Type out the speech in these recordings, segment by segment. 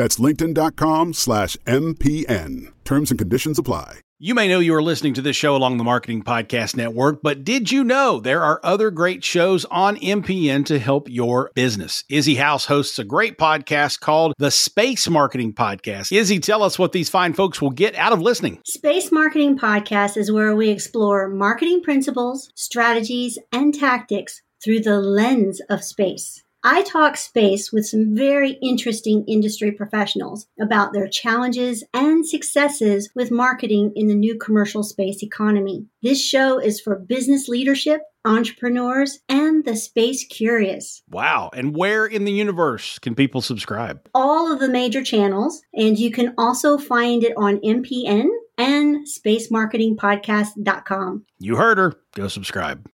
That's linkedin.com slash MPN. Terms and conditions apply. You may know you are listening to this show along the Marketing Podcast Network, but did you know there are other great shows on MPN to help your business? Izzy House hosts a great podcast called the Space Marketing Podcast. Izzy, tell us what these fine folks will get out of listening. Space Marketing Podcast is where we explore marketing principles, strategies, and tactics through the lens of space. I talk space with some very interesting industry professionals about their challenges and successes with marketing in the new commercial space economy. This show is for business leadership, entrepreneurs, and the space curious. Wow. And where in the universe can people subscribe? All of the major channels, and you can also find it on MPN and spacemarketingpodcast.com. You heard her. Go subscribe.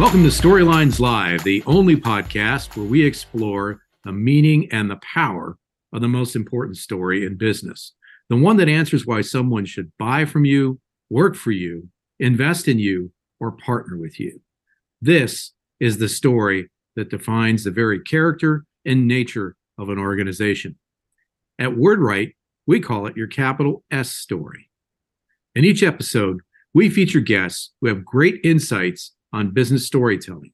Welcome to Storylines Live, the only podcast where we explore the meaning and the power of the most important story in business. The one that answers why someone should buy from you, work for you, invest in you, or partner with you. This is the story that defines the very character and nature of an organization. At WordWrite, we call it your capital S story. In each episode, we feature guests who have great insights on business storytelling,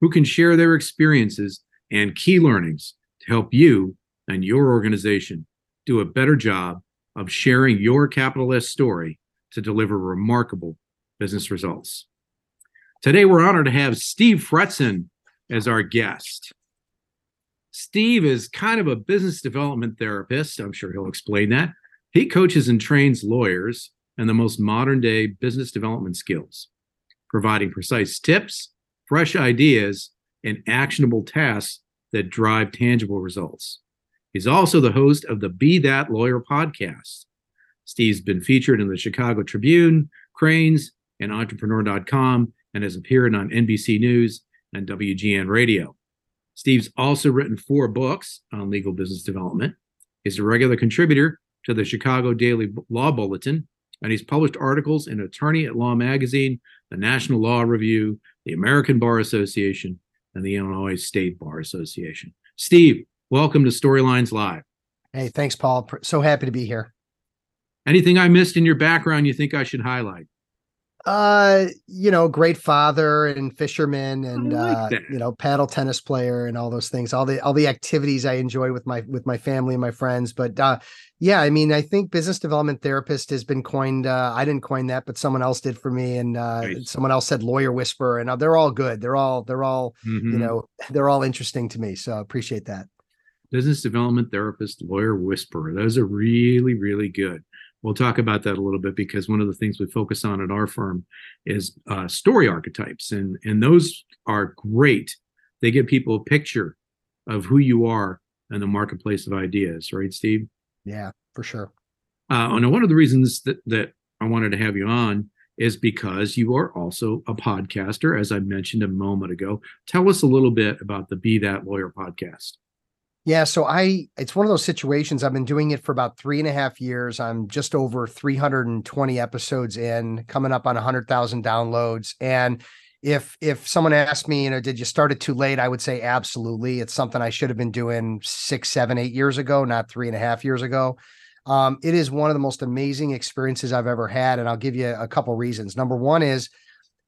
who can share their experiences and key learnings to help you and your organization do a better job of sharing your capital S story to deliver remarkable business results. Today, we're honored to have Steve Fretzin as our guest. Steve is kind of a business development therapist. I'm sure he'll explain that. He coaches and trains lawyers and the most modern day business development skills providing precise tips, fresh ideas, and actionable tasks that drive tangible results. He's also the host of the Be That Lawyer podcast. Steve's been featured in the Chicago Tribune, Crain's, and Entrepreneur.com, and has appeared on NBC News and WGN Radio. Steve's also written four books on legal business development. He's a regular contributor to the Chicago Daily Law Bulletin, and he's published articles in Attorney at Law magazine, the National Law Review, the American Bar Association, and the Illinois State Bar Association. Steve, welcome to Storylines Live. Hey, thanks, Paul. So happy to be here. Anything I missed in your background you think I should highlight? Uh, you know, great father and fisherman and like uh, you know, paddle tennis player and all those things. All the all the activities I enjoy with my with my family and my friends. But uh yeah, I mean, I think business development therapist has been coined. Uh, I didn't coin that, but someone else did for me, and uh, nice. someone else said lawyer whisperer, and uh, they're all good. They're all they're all mm-hmm. you know they're all interesting to me. So appreciate that. Business development therapist, lawyer whisperer. Those are really really good. We'll talk about that a little bit because one of the things we focus on at our firm is uh, story archetypes, and and those are great. They give people a picture of who you are in the marketplace of ideas, right, Steve? Yeah, for sure. Uh, and one of the reasons that that I wanted to have you on is because you are also a podcaster, as I mentioned a moment ago. Tell us a little bit about the Be That Lawyer podcast. Yeah, so I it's one of those situations. I've been doing it for about three and a half years. I'm just over 320 episodes in, coming up on 100,000 downloads. And if if someone asked me, you know, did you start it too late? I would say absolutely. It's something I should have been doing six, seven, eight years ago, not three and a half years ago. Um, it is one of the most amazing experiences I've ever had, and I'll give you a couple reasons. Number one is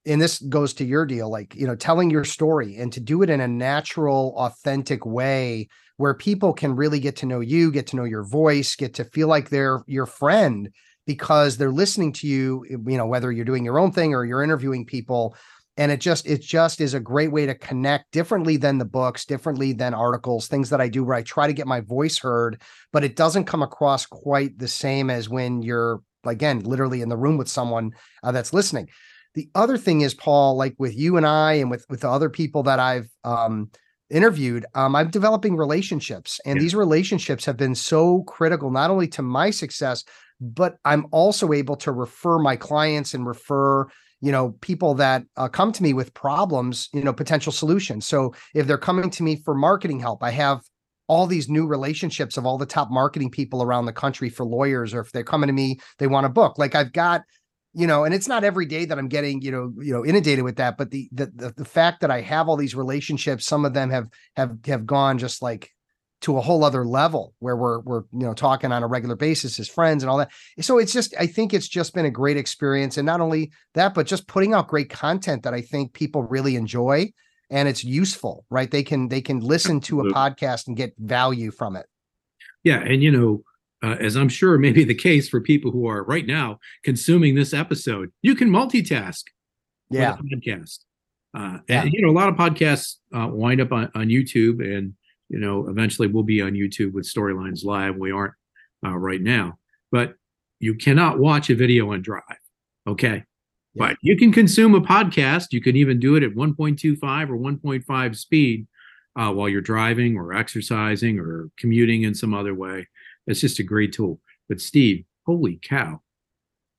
and this goes to your deal like you know telling your story and to do it in a natural authentic way where people can really get to know you get to know your voice get to feel like they're your friend because they're listening to you you know whether you're doing your own thing or you're interviewing people. And it just it just is a great way to connect differently than the books differently than articles things that i do where i try to get my voice heard but it doesn't come across quite the same as when you're again literally in the room with someone uh, that's listening. The other thing is, Paul, like with you and I, and with with the other people that I've um, interviewed, um, I'm developing relationships, and yeah. these relationships have been so critical not only to my success, but I'm also able to refer my clients and refer you know people that uh, come to me with problems, you know, potential solutions. So if they're coming to me for marketing help, I have all these new relationships of all the top marketing people around the country for lawyers or if they're coming to me they want a book like i've got you know and it's not every day that i'm getting you know you know inundated with that but the, the the the, fact that i have all these relationships some of them have have have gone just like to a whole other level where we're we're you know talking on a regular basis as friends and all that. So it's just i think it's just been a great experience. And not only that but just putting out great content that i think people really enjoy and it's useful right? They can they can listen to a podcast and get value from it. Yeah and you know uh, as I'm sure may be the case for people who are right now consuming this episode, you can multitask. Yeah. podcast. Uh, yeah. And, you know, a lot of podcasts uh, wind up on, on YouTube, and you know, eventually we'll be on YouTube with Storylines Live. We aren't uh, right now, but you cannot watch a video on Drive. Okay. Yeah. But you can consume a podcast. You can even do it at 1.25 or 1.5 speed uh, while you're driving or exercising or commuting in some other way. It's just a great tool. But Steve, holy cow,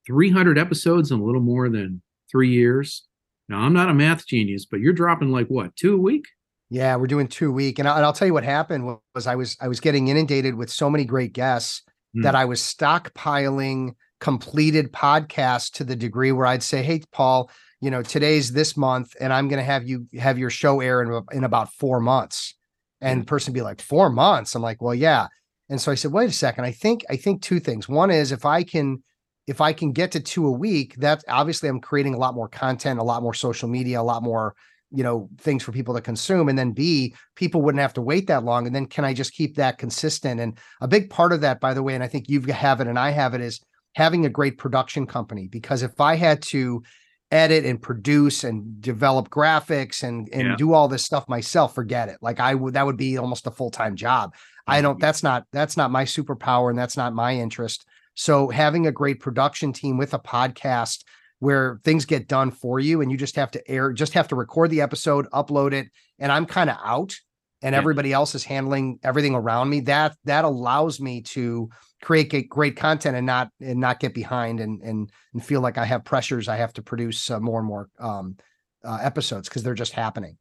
300 episodes in a little more than three years. Now, I'm not a math genius, but you're dropping like what, two a week? Yeah, we're doing two a week. And, I, will tell you what happened was I was I was getting inundated with so many great guests mm. that I was stockpiling completed podcasts to the degree where I'd say, "Hey, Paul, you know, today's this month, and I'm going to have you have your show air in, in about four months." And the person be like, four months. I'm like, well, yeah. And so I said, wait a second. I think I think two things. One is if I can if I can get to two a week, that's obviously I'm creating a lot more content, a lot more social media, a lot more you know things for people to consume and then b people wouldn't have to wait that long and then can i just keep that consistent and a big part of that by the way and i think you have it and i have it is having a great production company because if i had to edit and produce and develop graphics and and yeah. do all this stuff myself forget it like i would that would be almost a full-time job I don't that's not that's not my superpower and that's not my interest. So having a great production team with a podcast where things get done for you and you just have to air just have to record the episode, upload it and I'm kind of out and yeah. everybody else is handling everything around me that that allows me to create great content and not and not get behind and and and feel like I have pressures I have to produce uh, more and more um, uh, episodes because they're just happening.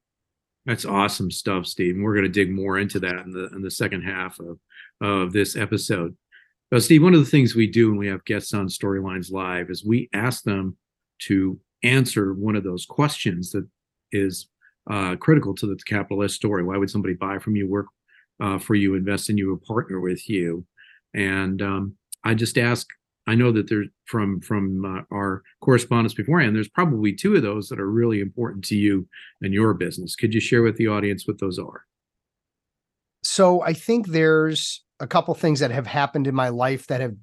That's awesome stuff, Steve. And we're going to dig more into that in the in the second half of of this episode. But Steve, one of the things we do when we have guests on Storylines Live is we ask them to answer one of those questions that is uh, critical to the Capital S story. Why would somebody buy from you, work uh, for you, invest in you, or partner with you? And um, I just ask I know that there's from from uh, our correspondence beforehand. There's probably two of those that are really important to you and your business. Could you share with the audience what those are? So I think there's a couple things that have happened in my life that have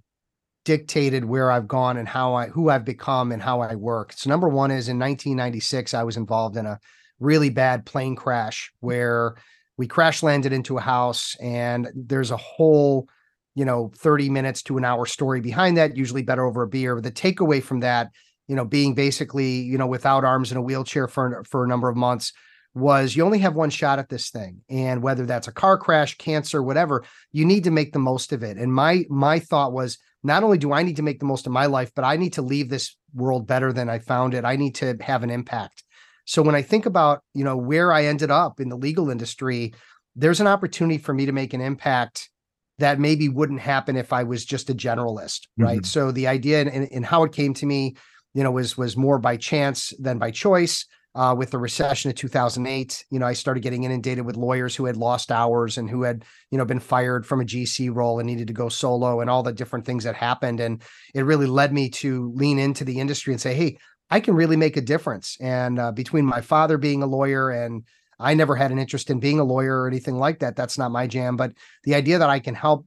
dictated where I've gone and how I who I've become and how I work. So number one is in 1996 I was involved in a really bad plane crash where we crash landed into a house and there's a whole you know 30 minutes to an hour story behind that usually better over a beer. The takeaway from that you know being basically you know without arms in a wheelchair for for a number of months was you only have one shot at this thing. And whether that's a car crash cancer whatever you need to make the most of it. And my my thought was not only do i need to make the most of my life but i need to leave this world better than i found it. I need to have an impact. So when i think about you know where i ended up in the legal industry there's an opportunity for me to make an impact that maybe wouldn't happen if I was just a generalist, right? Mm-hmm. So the idea and, and, how it came to me, you know, was was more by chance than by choice. Uh, with the recession of 2008, you know, I started getting inundated with lawyers who had lost hours and who had, you know, been fired from a GC role and needed to go solo and all the different things that happened. And it really led me to lean into the industry and say, hey, I can really make a difference. And uh, between my father being a lawyer and I never had an interest in being a lawyer or anything like that. That's not my jam. But the idea that I can help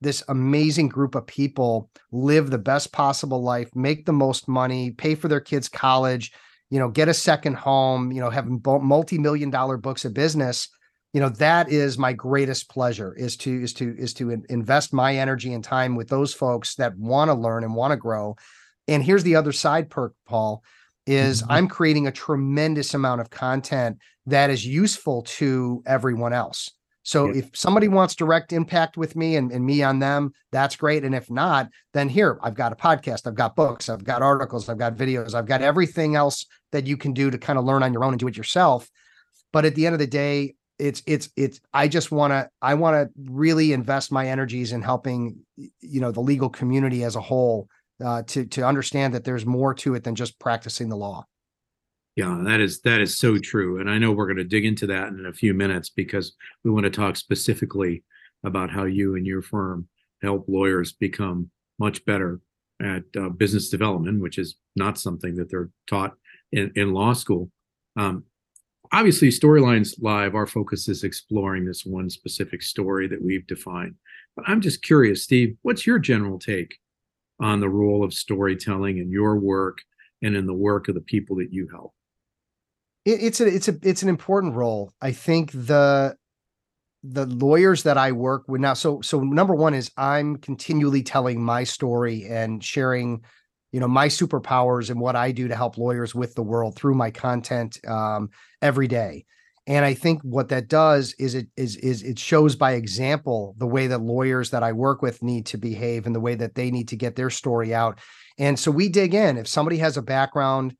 this amazing group of people live the best possible life, make the most money, pay for their kids' college, you know, get a second home, you know, have multi-million dollar books of business, you know, that is my greatest pleasure is to is to is to invest my energy and time with those folks that want to learn and want to grow. And here's the other side perk, Paul, is mm-hmm. I'm creating a tremendous amount of content that is useful to everyone else. So yeah. if somebody wants direct impact with me and, and me on them, that's great. And if not, then here I've got a podcast, I've got books, I've got articles, I've got videos, I've got everything else that you can do to kind of learn on your own and do it yourself. But at the end of the day, it's it's it's I just want to I want to really invest my energies in helping you know the legal community as a whole uh, to to understand that there's more to it than just practicing the law. Yeah, that is that is so true, and I know we're going to dig into that in a few minutes because we want to talk specifically about how you and your firm help lawyers become much better at uh, business development, which is not something that they're taught in, in law school. Um, obviously, Storylines Live, our focus is exploring this one specific story that we've defined. But I'm just curious, Steve, what's your general take on the role of storytelling in your work and in the work of the people that you help? it's a it's a it's an important role. I think the the lawyers that I work with now. So so number one is I'm continually telling my story and sharing, you know, my superpowers and what I do to help lawyers with the world through my content um, every day. And I think what that does is it is is it shows by example the way that lawyers that I work with need to behave and the way that they need to get their story out. And so we dig in. If somebody has a background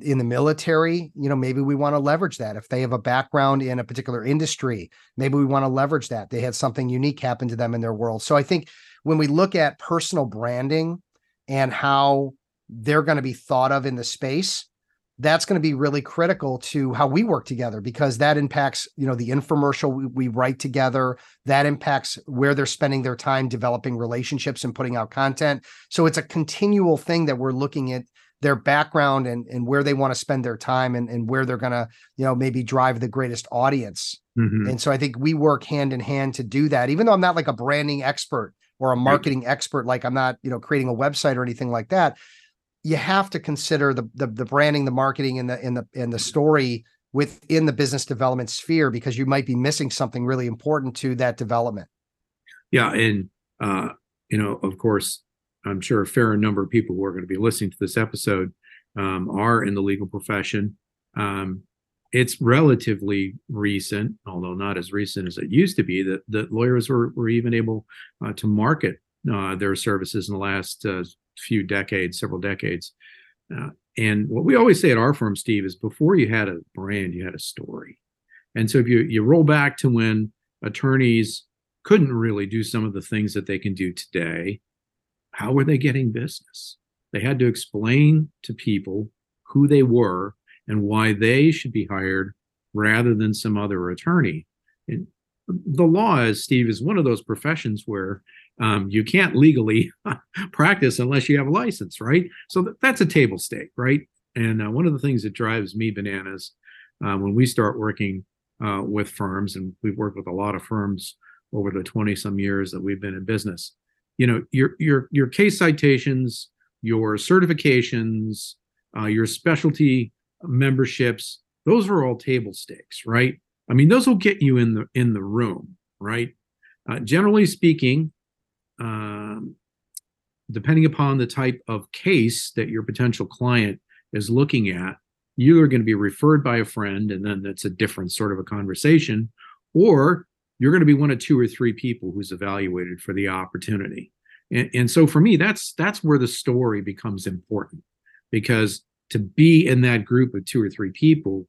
in the military, you know, maybe we want to leverage that. If they have a background in a particular industry, maybe we want to leverage that. They had something unique happen to them in their world. So I think when we look at personal branding and how they're going to be thought of in the space, that's going to be really critical to how we work together because that impacts you know the infomercial we, we, write together that impacts where they're spending their time developing relationships and putting out content so it's a continual thing that we're looking at their background and, and where they want to spend their time and, and where they're going to, you know, maybe drive the greatest audience. Mm-hmm. And so I think we work hand in hand to do that, even though I'm not like a branding expert or a marketing right. expert, like I'm not, you know, creating a website or anything like that. You have to consider the, the, the branding, the marketing and the, and the, and the story within the business development sphere, because you might be missing something really important to that development. Yeah. And, uh, you know, of course, I'm sure a fair number of people who are going to be listening to this episode um, are in the legal profession. Um, it's relatively recent, although not as recent as it used to be, that, that lawyers were, were even able uh, to market uh, their services in the last uh, few decades, several decades. Uh, and what we always say at our firm, Steve, is before you had a brand, you had a story. And so if you, you roll back to when attorneys couldn't really do some of the things that they can do today, how were they getting business? They had to explain to people who they were and why they should be hired rather than some other attorney. And the law, as Steve, is one of those professions where um, you can't legally practice unless you have a license, right? So that's a table stake, right? And uh, one of the things that drives me bananas uh, when we start working uh, with firms, and we've worked with a lot of firms over the 20 some years that we've been in business, you know your your your case citations your certifications uh, your specialty memberships those are all table stakes right i mean those will get you in the in the room right uh, generally speaking um, depending upon the type of case that your potential client is looking at you're going to be referred by a friend and then that's a different sort of a conversation or you're going to be one of two or three people who's evaluated for the opportunity. And, and so for me, that's that's where the story becomes important because to be in that group of two or three people,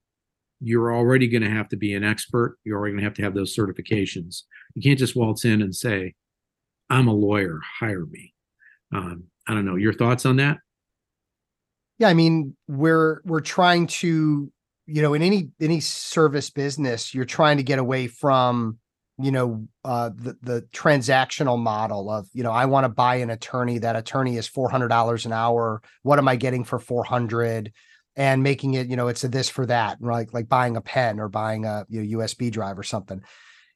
you're already going to have to be an expert. You're already going to have to have those certifications. You can't just waltz in and say, "I'm a lawyer, hire me." Um, I don't know. Your thoughts on that? Yeah, I mean, we're we're trying to, you know, in any any service business, you're trying to get away from you know uh, the the transactional model of you know I want to buy an attorney that attorney is four hundred dollars an hour what am I getting for four hundred and making it you know it's a this for that like like buying a pen or buying a you know, USB drive or something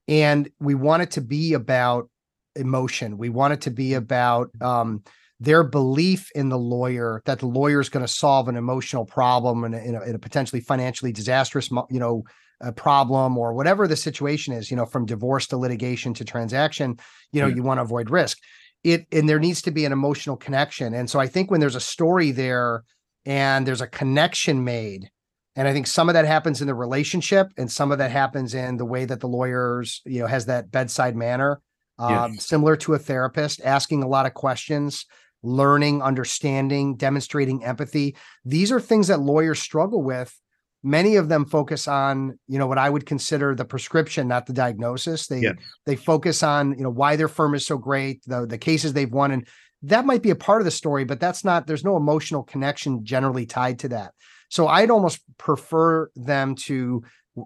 and we want it to be about emotion we want it to be about um, their belief in the lawyer that the lawyer is going to solve an emotional problem in a, in a, in a potentially financially disastrous you know a problem or whatever the situation is, you know, from divorce to litigation to transaction, you know, yeah. you want to avoid risk. It and there needs to be an emotional connection. And so I think when there's a story there and there's a connection made, and I think some of that happens in the relationship and some of that happens in the way that the lawyers, you know, has that bedside manner, um, yes. similar to a therapist, asking a lot of questions, learning, understanding, demonstrating empathy. These are things that lawyers struggle with many of them focus on you know what i would consider the prescription not the diagnosis they yes. they focus on you know why their firm is so great the the cases they've won and that might be a part of the story but that's not there's no emotional connection generally tied to that so i'd almost prefer them to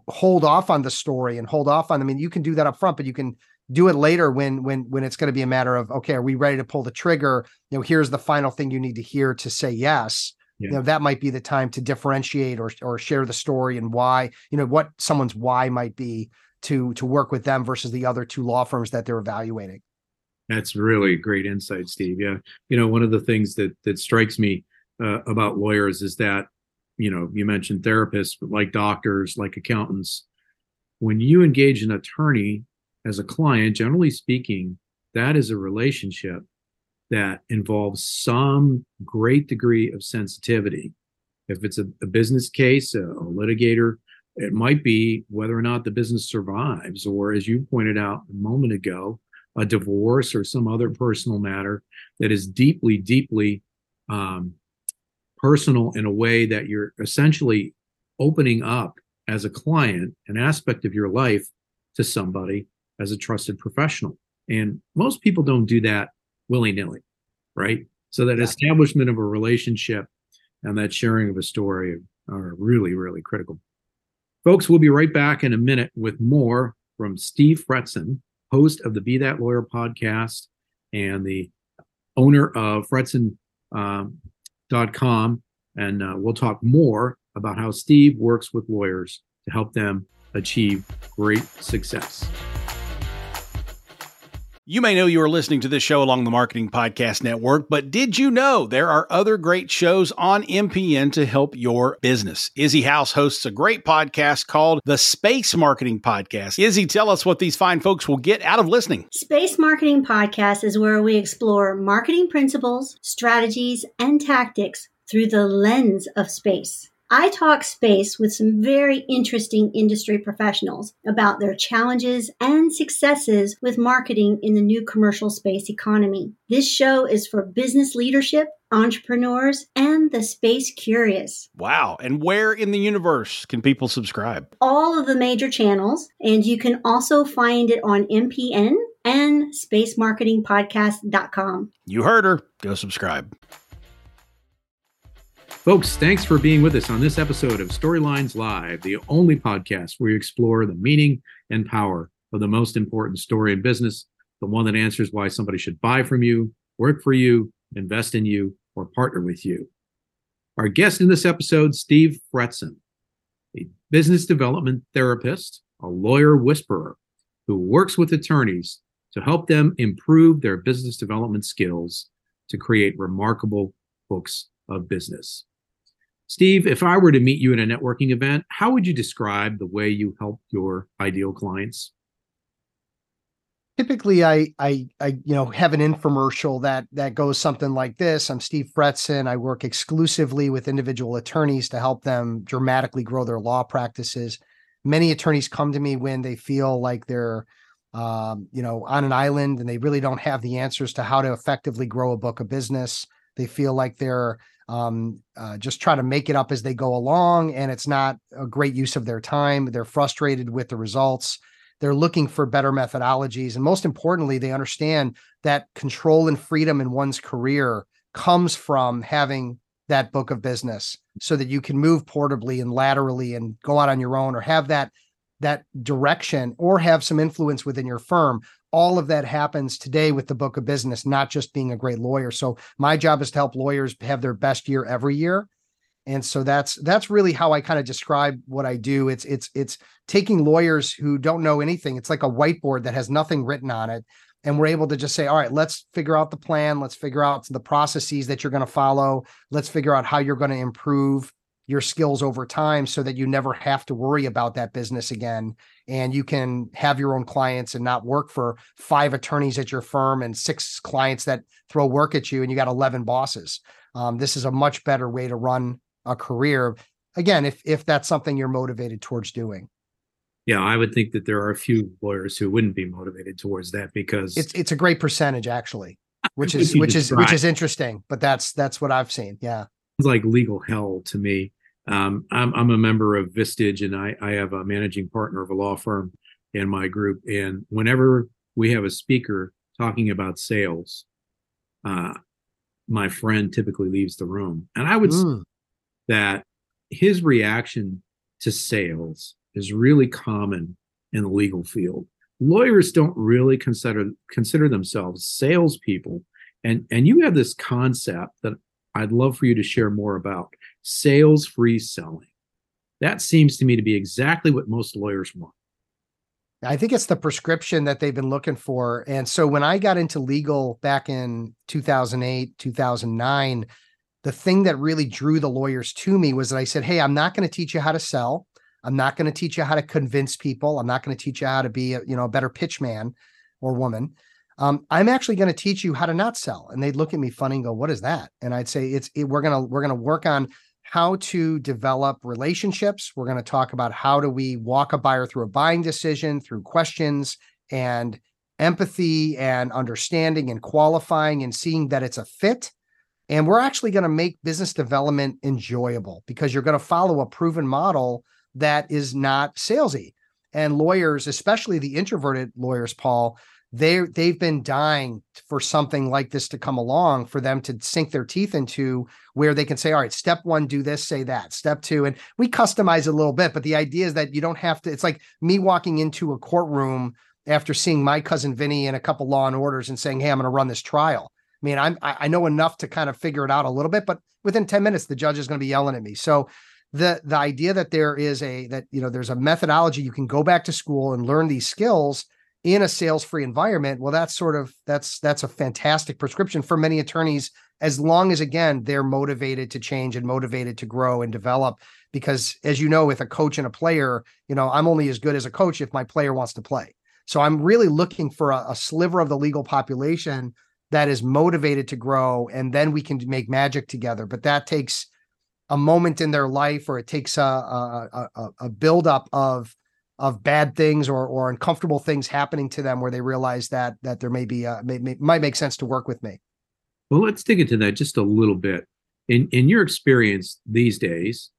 hold off on the story and hold off on i mean you can do that up front but you can do it later when when when it's going to be a matter of okay are we ready to pull the trigger? You know here's the final thing you need to hear to say yes. Yeah. you know that might be the time to differentiate or or share the story and why you know what someone's why might be to to work with them versus the other two law firms that they're evaluating. That's really great insight steve. Yeah. You know one of the things that that strikes me uh, about lawyers is that you know you mentioned therapists but like doctors like accountants when you engage an attorney as a client generally speaking that is a relationship that involves some great degree of sensitivity. If it's a, a business case, a, a litigator, it might be whether or not the business survives, or as you pointed out a moment ago, a divorce or some other personal matter that is deeply, deeply um, personal in a way that you're essentially opening up as a client an aspect of your life to somebody as a trusted professional. And most people don't do that willy nilly, right? So that yeah. establishment of a relationship and that sharing of a story are really, really critical. Folks, we'll be right back in a minute with more from Steve Fretzin, host of the Be That Lawyer podcast and the owner of Fretzin.com. Um, and uh, we'll talk more about how Steve works with lawyers to help them achieve great success. You may know you are listening to this show along the Marketing Podcast Network, but did you know there are other great shows on MPN to help your business? Izzy House hosts a great podcast called the Space Marketing Podcast. Izzy, tell us what these fine folks will get out of listening. Space Marketing Podcast is where we explore marketing principles, strategies, and tactics through the lens of space. I talk space with some very interesting industry professionals about their challenges and successes with marketing in the new commercial space economy. This show is for business leadership, entrepreneurs, and the space curious. Wow. And where in the universe can people subscribe? All of the major channels, and you can also find it on MPN and spacemarketingpodcast.com. You heard her. Go subscribe. Folks, thanks for being with us on this episode of Storylines Live, the only podcast where we explore the meaning and power of the most important story in business, the one that answers why somebody should buy from you, work for you, invest in you, or partner with you. Our guest in this episode, Steve Fretzin, a business development therapist, a lawyer whisperer who works with attorneys to help them improve their business development skills to create remarkable books of business. Steve, if I were to meet you at a networking event, how would you describe the way you help your ideal clients? Typically, I, I, I, you know, have an infomercial that that goes something like this. I'm Steve Fretzin. I work exclusively with individual attorneys to help them dramatically grow their law practices. Many attorneys come to me when they feel like they're, um, you know, on an island and they really don't have the answers to how to effectively grow a book of business. They feel like they're um, uh, just try to make it up as they go along, and it's not a great use of their time. They're frustrated with the results. They're looking for better methodologies. And most importantly, they understand that control and freedom in one's career comes from having that book of business so that you can move portably and laterally and go out on your own or have that that direction or have some influence within your firm all of that happens today with the book of business not just being a great lawyer. So my job is to help lawyers have their best year every year. And so that's that's really how i kind of describe what i do. It's it's it's taking lawyers who don't know anything. It's like a whiteboard that has nothing written on it. And we're able to just say all right let's figure out the plan. Let's figure out the processes that you're going to follow. Let's figure out how you're going to improve your skills over time so that you never have to worry about that business again. And you can have your own clients and not work for five attorneys at your firm and six clients that throw work at you and you got 11 bosses. Um, this is a much better way to run a career again if if that's something you're motivated towards doing. Yeah i would think that there are a few lawyers who wouldn't be motivated towards that because it's it's a great percentage actually which is which is which is interesting but that's that's what i've seen yeah. It's like legal hell to me um, I'm, I'm a member of Vistage, and I, I have a managing partner of a law firm in my group. And whenever we have a speaker talking about sales, uh, my friend typically leaves the room. And I would mm. say that his reaction to sales is really common in the legal field. Lawyers don't really consider consider themselves salespeople, and and you have this concept that I'd love for you to share more about sales free selling. That seems to me to be exactly what most lawyers want. I think it's the prescription that they've been looking for. And so when I got into legal back in 2008, 2009, the thing that really drew the lawyers to me was that I said, Hey, I'm not going to teach you how to sell. I'm not going to teach you how to convince people. I'm not going to teach you how to be a, you know, a better pitch man or woman. Um, I'm actually going to teach you how to not sell. And they'd look at me funny and go, what is that? And I'd say, it's, it, we're going to, we're going to work on how to develop relationships. We're going to talk about how do we walk a buyer through a buying decision through questions and empathy and understanding and qualifying and seeing that it's a fit. And we're actually going to make business development enjoyable because you're going to follow a proven model that is not salesy. And lawyers, especially the introverted lawyers, Paul, they they've been dying for something like this to come along for them to sink their teeth into where they can say all right step 1 do this say that. Step 2 and we customize a little bit but the idea is that you don't have to it's like me walking into a courtroom after seeing my cousin Vinny and a couple law and orders and saying hey I'm going to run this trial. I mean I'm I know enough to kind of figure it out a little bit but within 10 minutes the judge is going to be yelling at me. So the the idea that there is a that you know there's a methodology you can go back to school and learn these skills in a sales free environment well that's sort of that's that's a fantastic prescription for many attorneys as long as again they're motivated to change and motivated to grow and develop. Because as you know with a coach and a player you know i'm only as good as a coach if my player wants to play. So i'm really looking for a, a sliver of the legal population that is motivated to grow and then we can make magic together. But that takes a moment in their life or it takes a a, a, a buildup of of bad things or or uncomfortable things happening to them where they realize that that there may be uh, may, may, might make sense to work with me. Well, let's dig into that just a little bit. In in your experience these days,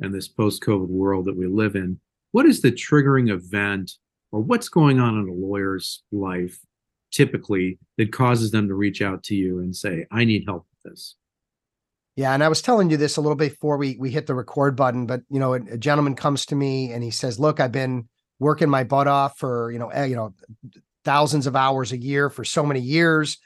and this post-COVID world that we live in, what is the triggering event or what's going on in a lawyer's life typically that causes them to reach out to you and say, "I need help with this"? Yeah, and I was telling you this a little bit before we we hit the record button, but you know, a, a, gentleman comes to me and he says, "Look, I've been working my butt off for you know, eh, you know, thousands of hours a year for so many years.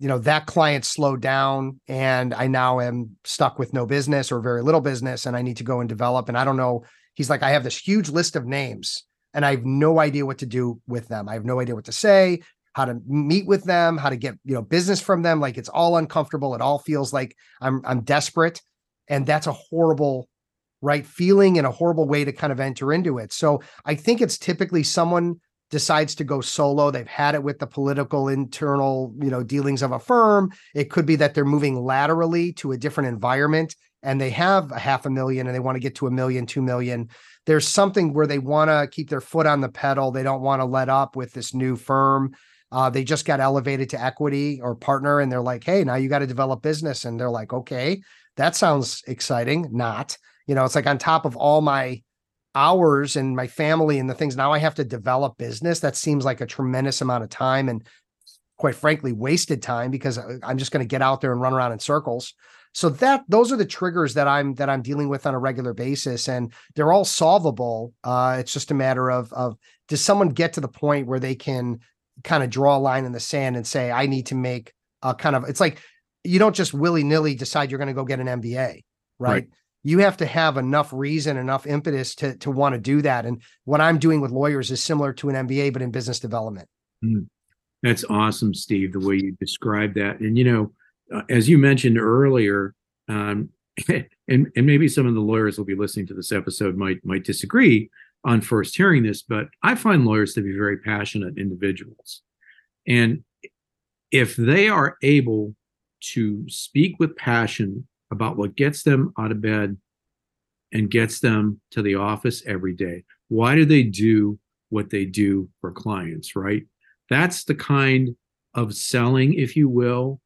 You know, that client slowed down, and I now am stuck with no business or very little business, and I need to go and develop. And I don't know." He's like, "I have this huge list of names." And I have no idea what to do with them. I have no idea what to say how to meet with them, how to get, you know, business from them. Like it's all uncomfortable. It all feels like I'm I'm desperate. And that's a horrible right feeling and a horrible way to kind of enter into it. So I think it's typically someone decides to go solo. They've had it with the political internal, you know, dealings of a firm. It could be that they're moving laterally to a different environment and they have a half a million and they want to get to a million, two million. There's something where they want to keep their foot on the pedal. They don't want to let up with this new firm. Uh, they just got elevated to equity or partner, and they're like, "Hey, now you got to develop business." And they're like, "Okay, that sounds exciting." Not, you know, it's like on top of all my hours and my family and the things. Now I have to develop business. That seems like a tremendous amount of time and, quite frankly, wasted time because uh, I'm just going to get out there and run around in circles. so that those are the triggers that i'm that i'm dealing with on a regular basis and they're all solvable uh it's just a matter of of does someone get to the point where they can kind of draw a line in the sand and say i need to make a kind of it's like you don't just willy-nilly decide you're going to go get an mba right? right? you have to have enough reason enough impetus to to want to do that and what i'm doing with lawyers is similar to an mba but in business development mm. that's awesome steve the way you describe that and you know uh, as you mentioned earlier, um, and and maybe some of the lawyers will be listening to this episode might might disagree on first hearing this, but I find lawyers to be very passionate individuals, and if they are able to speak with passion about what gets them out of bed and gets them to the office every day, why do they do what they do for clients? Right, that's the kind of selling, if you will,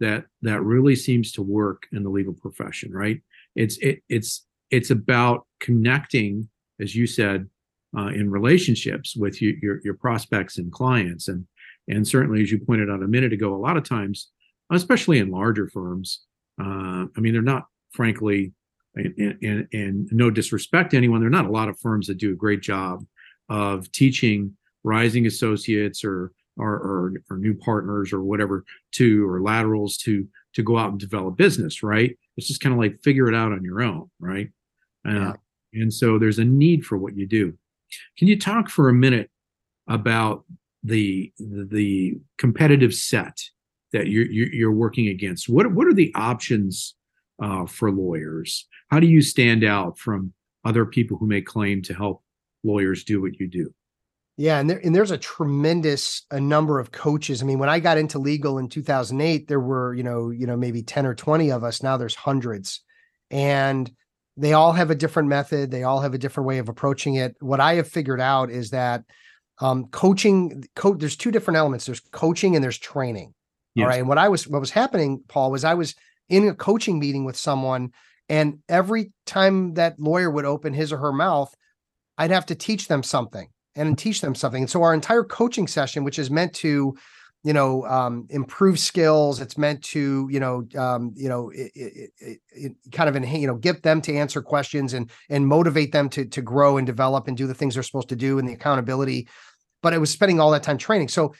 that that really seems to work in the legal profession right it's it, it's it's about connecting as you said uh, in relationships with you, your your prospects and clients. And and certainly as you pointed out a minute ago a lot of times especially in larger firms uh, i mean they're not frankly and, and, and no disrespect to anyone there are not a lot of firms that do a great job of teaching rising associates or or, or, or new partners or whatever to or laterals to to go out and develop business right? It's just kind of like figure it out on your own right? Uh, yeah. And so there's a need for what you do can you talk for a minute about the the competitive set that you're you're working against what what are the options uh, for lawyers how do you stand out from other people who may claim to help lawyers do what you do yeah, and there and there's a tremendous a number of coaches. I mean, when I got into legal in 2008, there were, you know, you know, maybe 10 or 20 of us. Now there's hundreds. And they all have a different method, they all have a different way of approaching it. What I have figured out is that um, coaching co- there's two different elements. There's coaching and there's training. Yes. All right. And what I was what was happening, Paul, was I was in a coaching meeting with someone and every time that lawyer would open his or her mouth, I'd have to teach them something and teach them something. And so our entire coaching session, which is meant to, you know, um, improve skills, it's meant to, you know, um, you know, it, it, it, kind of, enhance, you know, get them to answer questions and and motivate them to to grow and develop and do the things they're supposed to do and the accountability. But I was spending all that time training. So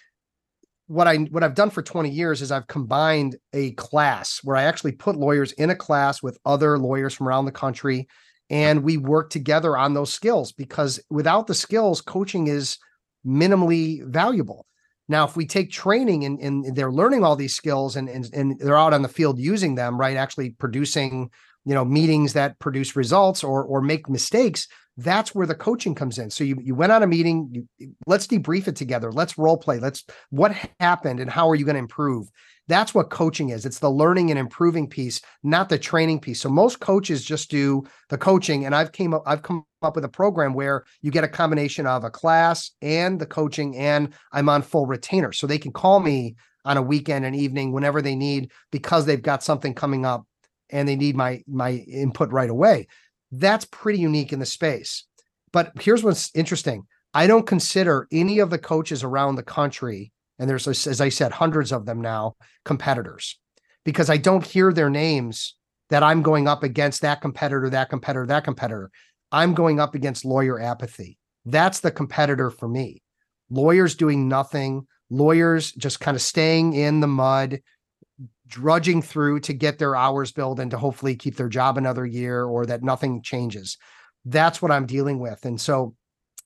what I what I've done for 20 years is I've combined a class where I actually put lawyers in a class with other lawyers from around the country and we work together on those skills because without the skills coaching is minimally valuable now if we take training and, and they're learning all these skills and, and and they're out on the field using them right actually producing you know meetings that produce results or or make mistakes that's where the coaching comes in so you you went on a meeting you, let's debrief it together let's role play let's what happened and how are you going to improve that's what coaching is. It's the learning and improving piece, not the training piece. So most coaches just do the coaching and I've came up I've come up with a program where you get a combination of a class and the coaching and I'm on full retainer. So they can call me on a weekend and evening whenever they need because they've got something coming up and they need my my input right away. That's pretty unique in the space. But here's what's interesting. I don't consider any of the coaches around the country and there's as i said hundreds of them now competitors because i don't hear their names that i'm going up against that competitor that competitor that competitor i'm going up against lawyer apathy that's the competitor for me lawyers doing nothing lawyers just kind of staying in the mud drudging through to get their hours billed and to hopefully keep their job another year or that nothing changes that's what i'm dealing with and so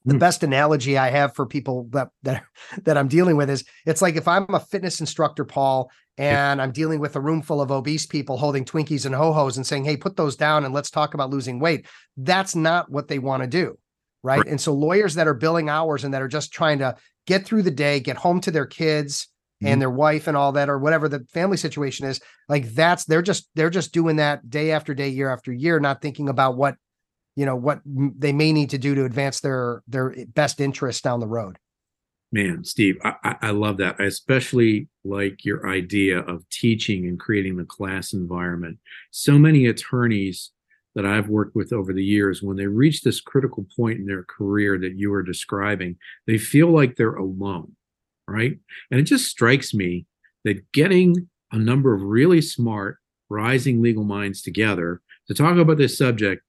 the mm. best analogy I have for people that that that I'm dealing with is it's like if I'm a fitness instructor, Paul, and I'm dealing with a room full of obese people holding Twinkies and ho-hos and saying, "Hey, put those down and let's talk about losing weight." That's not what they want to do, right? right? And so lawyers that are billing hours and that are just trying to get through the day, get home to their kids mm. and their wife and all that or whatever the family situation is, like that's they're just they're just doing that day after day, year after year, not thinking about what you know what they may need to do to advance their their best interests down the road. Man steve I, I love that i especially like your idea of teaching and creating the class environment. So many attorneys that i've worked with over the years when they reach this critical point in their career that you are describing they feel like they're alone right? And it just strikes me that getting a number of really smart rising legal minds together to talk about this subject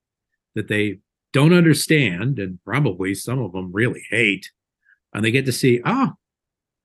that they don't understand and probably some of them really hate and they get to see oh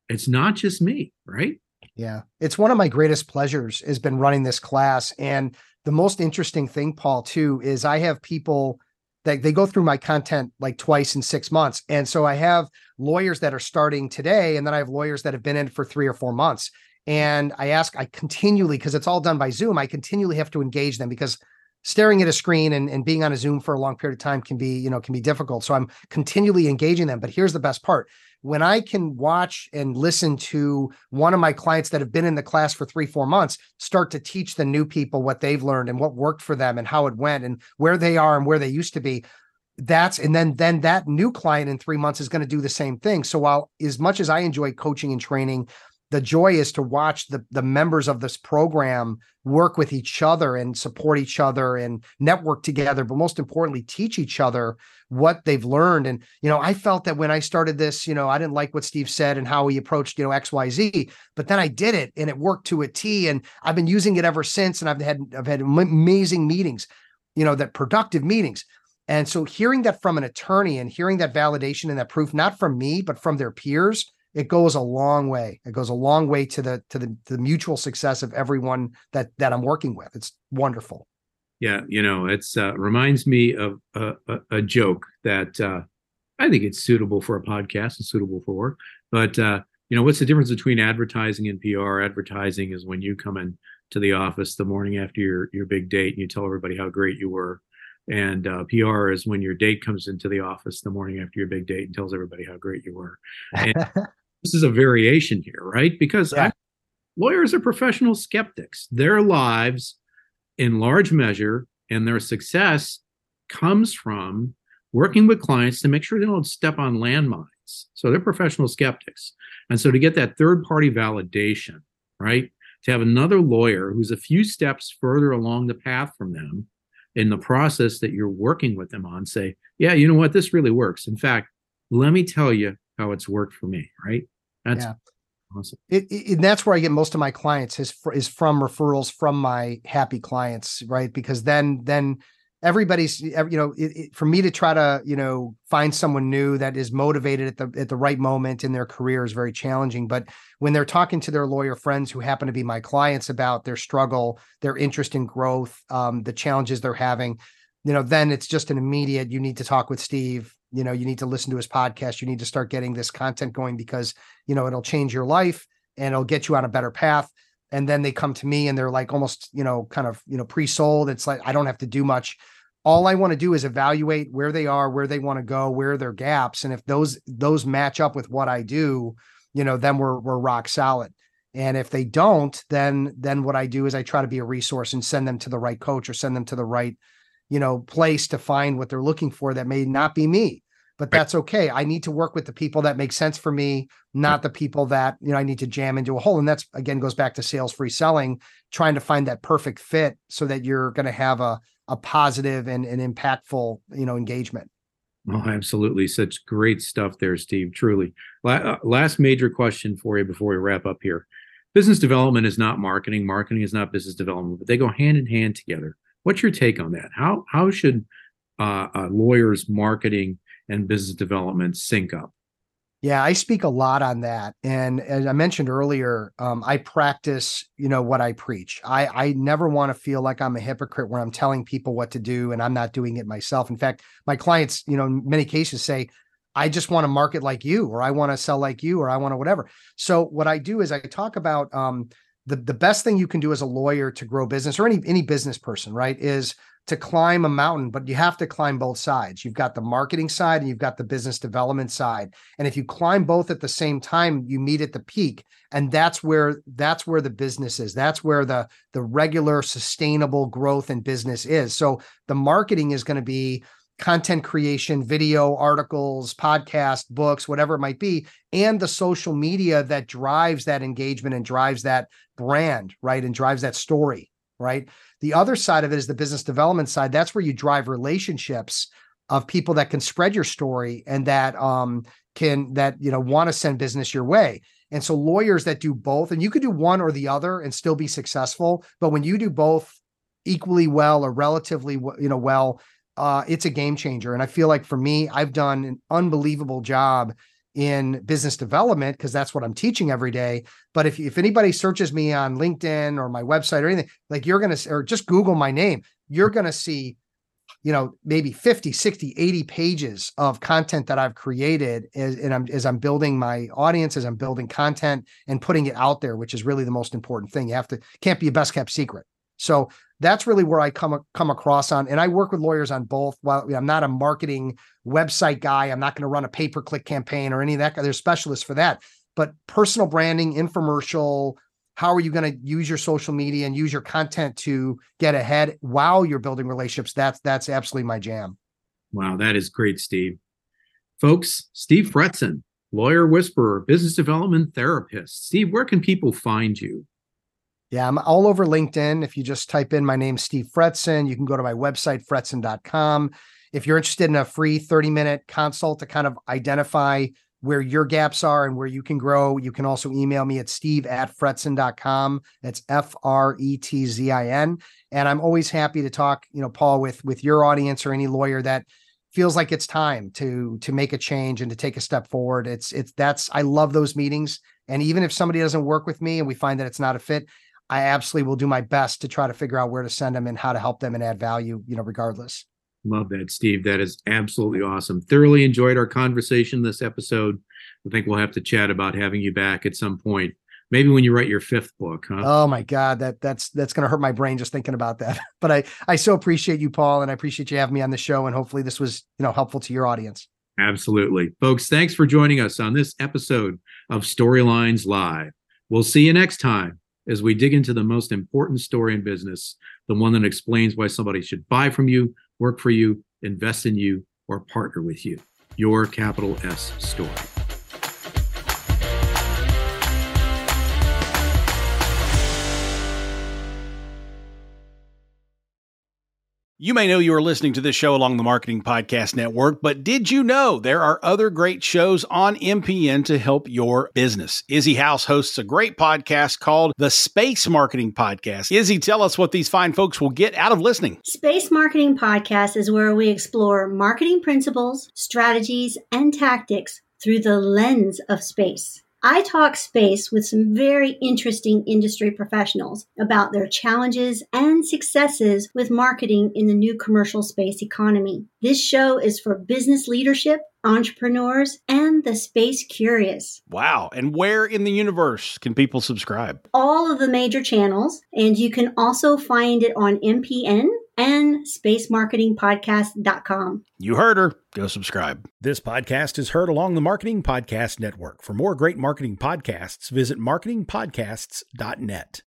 it's not just me right? Yeah it's one of my greatest pleasures has been running this class and the most interesting thing paul too is i have people that they go through my content like twice in six months. And so i have lawyers that are starting today and then i have lawyers that have been in for three or four months. And i ask i continually because it's all done by zoom i continually have to engage them because staring at a screen and, and being on a zoom for a long period of time can be you know can be difficult. So i'm continually engaging them. But here's the best part when i can watch and listen to one of my clients that have been in the class for three four months start to teach the new people what they've learned and what worked for them and how it went and where they are and where they used to be that's and then then that new client in three months is going to do the same thing. So while as much as i enjoy coaching and training the joy is to watch the the members of this program work with each other and support each other and network together but most importantly teach each other what they've learned. And you know i felt that when i started this you know i didn't like what steve said and how he approached you know xyz but then i did it and it worked to a t. And i've been using it ever since and i've had i've had amazing meetings you know that productive meetings. And so hearing that from an attorney and hearing that validation and that proof not from me but from their peers it goes a long way. It goes a long way to the to the to the mutual success of everyone that that I'm working with. It's wonderful. Yeah, you know, it's uh, reminds me of a, a, a joke that uh, I think it's suitable for a podcast and suitable for work. But uh, you know, what's the difference between advertising and PR? Advertising is when you come in to the office the morning after your your big date and you tell everybody how great you were. And uh, PR is when your date comes into the office the morning after your big date and tells everybody how great you were. And this is a variation here, right? Because yeah. lawyers are professional skeptics. Their lives, in large measure, and their success comes from working with clients to make sure they don't step on landmines. So they're professional skeptics. And so to get that third party validation, right? To have another lawyer who's a few steps further along the path from them in the process that you're working with them on say, yeah, you know what, this really works. In fact, let me tell you how it's worked for me, right? That's yeah. awesome. It, it, and that's where I get most of my clients is is from referrals from my happy clients, right? Because then then everybody's you know it, it, for me to try to you know find someone new that is motivated at the at the right moment in their career is very challenging but when they're talking to their lawyer friends who happen to be my clients about their struggle their interest in growth um, the challenges they're having you know then it's just an immediate you need to talk with steve you know you need to listen to his podcast you need to start getting this content going because you know it'll change your life and it'll get you on a better path. And then they come to me and they're like almost you know kind of you know pre-sold. It's like i don't have to do much. All i want to do is evaluate where they are where they want to go where are their gaps. And if those those match up with what i do you know then we're we're rock solid. And if they don't then then what i do is i try to be a resource and send them to the right coach or send them to the right you know place to find what they're looking for that may not be me. But that's okay. I need to work with the people that make sense for me not the people that you know i need to jam into a hole. And that's again goes back to sales free selling trying to find that perfect fit so that you're going to have a a positive and an impactful you know engagement. Oh absolutely. Such great stuff there steve truly. Uh, last major question for you before we wrap up here. Business development is not marketing. Marketing is not business development but they go hand in hand together What's your take on that? How how should uh, uh, lawyers' marketing and business development sync up? Yeah, I speak a lot on that, and as I mentioned earlier, um, I practice, you know, what I preach. I I never want to feel like I'm a hypocrite where I'm telling people what to do and I'm not doing it myself. In fact, my clients, you know, in many cases say, I just want to market like you, or I want to sell like you, or I want to whatever. So what I do is I talk about um, the, the best thing you can do as a lawyer to grow business or any any business person right is to climb a mountain but you have to climb both sides. You've got the marketing side and you've got the business development side. And if you climb both at the same time you meet at the peak and that's where that's where the business is. That's where the the regular sustainable growth in business is. So the marketing is going to be content creation, video, articles, podcast, books, whatever it might be, and the social media that drives that engagement and drives that brand, right? And drives that story, right? The other side of it is the business development side. That's where you drive relationships of people that can spread your story and that um can that you know want to send business your way. And so lawyers that do both, and you could do one or the other and still be successful. But when you do both equally well or relatively you know well, uh, it's a game changer. And I feel like for me, I've done an unbelievable job in business development because that's what I'm teaching every day. But if if anybody searches me on LinkedIn or my website or anything, like you're gonna or just Google my name, you're gonna see you know maybe 50 60 80 pages of content that i've created as, and I'm, as i'm building my audience as i'm building content and putting it out there which is really the most important thing you have to can't be a best kept secret so that's really where i come come across on and i work with lawyers on both. While i'm not a marketing website guy i'm not going to run a pay per click campaign or any of that there's specialists for that. But personal branding infomercial how are you going to use your social media and use your content to get ahead while you're building relationships? That's that's absolutely my jam. Wow that is great steve. Folks steve fretzin lawyer whisperer business development therapist. Steve where can people find you yeah i'm all over linkedin if you just type in my name steve fretzin you can go to my website fretzin.com if you're interested in a free 30 minute consult to kind of identify where your gaps are and where you can grow. You can also email me at steve at fretzin.com. That's F R E T Z I N. And I'm always happy to talk, you know, Paul, with with your audience or any lawyer that feels like it's time to to make a change and to take a step forward. It's it's that's I love those meetings. And even if somebody doesn't work with me and we find that it's not a fit, I absolutely will do my best to try to figure out where to send them and how to help them and add value, you know, regardless. Love that, Steve. That is absolutely awesome. Thoroughly enjoyed our conversation this episode. I think we'll have to chat about having you back at some point. Maybe when you write your fifth book, huh? Oh my God, that that's that's gonna hurt my brain just thinking about that. But I I so appreciate you, Paul, and I appreciate you having me on the show. And hopefully this was you know helpful to your audience. Absolutely. Folks, thanks for joining us on this episode of Storylines Live. We'll see you next time as we dig into the most important story in business, the one that explains why somebody should buy from you, work for you, invest in you, or partner with you. Your capital S story. You may know you are listening to this show along the Marketing Podcast Network, but did you know there are other great shows on MPN to help your business? Izzy House hosts a great podcast called the Space Marketing Podcast. Izzy, tell us what these fine folks will get out of listening. Space Marketing Podcast is where we explore marketing principles, strategies, and tactics through the lens of space. I talk space with some very interesting industry professionals about their challenges and successes with marketing in the new commercial space economy. This show is for business leadership, entrepreneurs, and the space curious. Wow. And where in the universe can people subscribe? All of the major channels, and you can also find it on MPN and spacemarketingpodcast.com. You heard her. Go subscribe. This podcast is heard along the Marketing Podcast Network. For more great marketing podcasts, visit marketingpodcasts.net.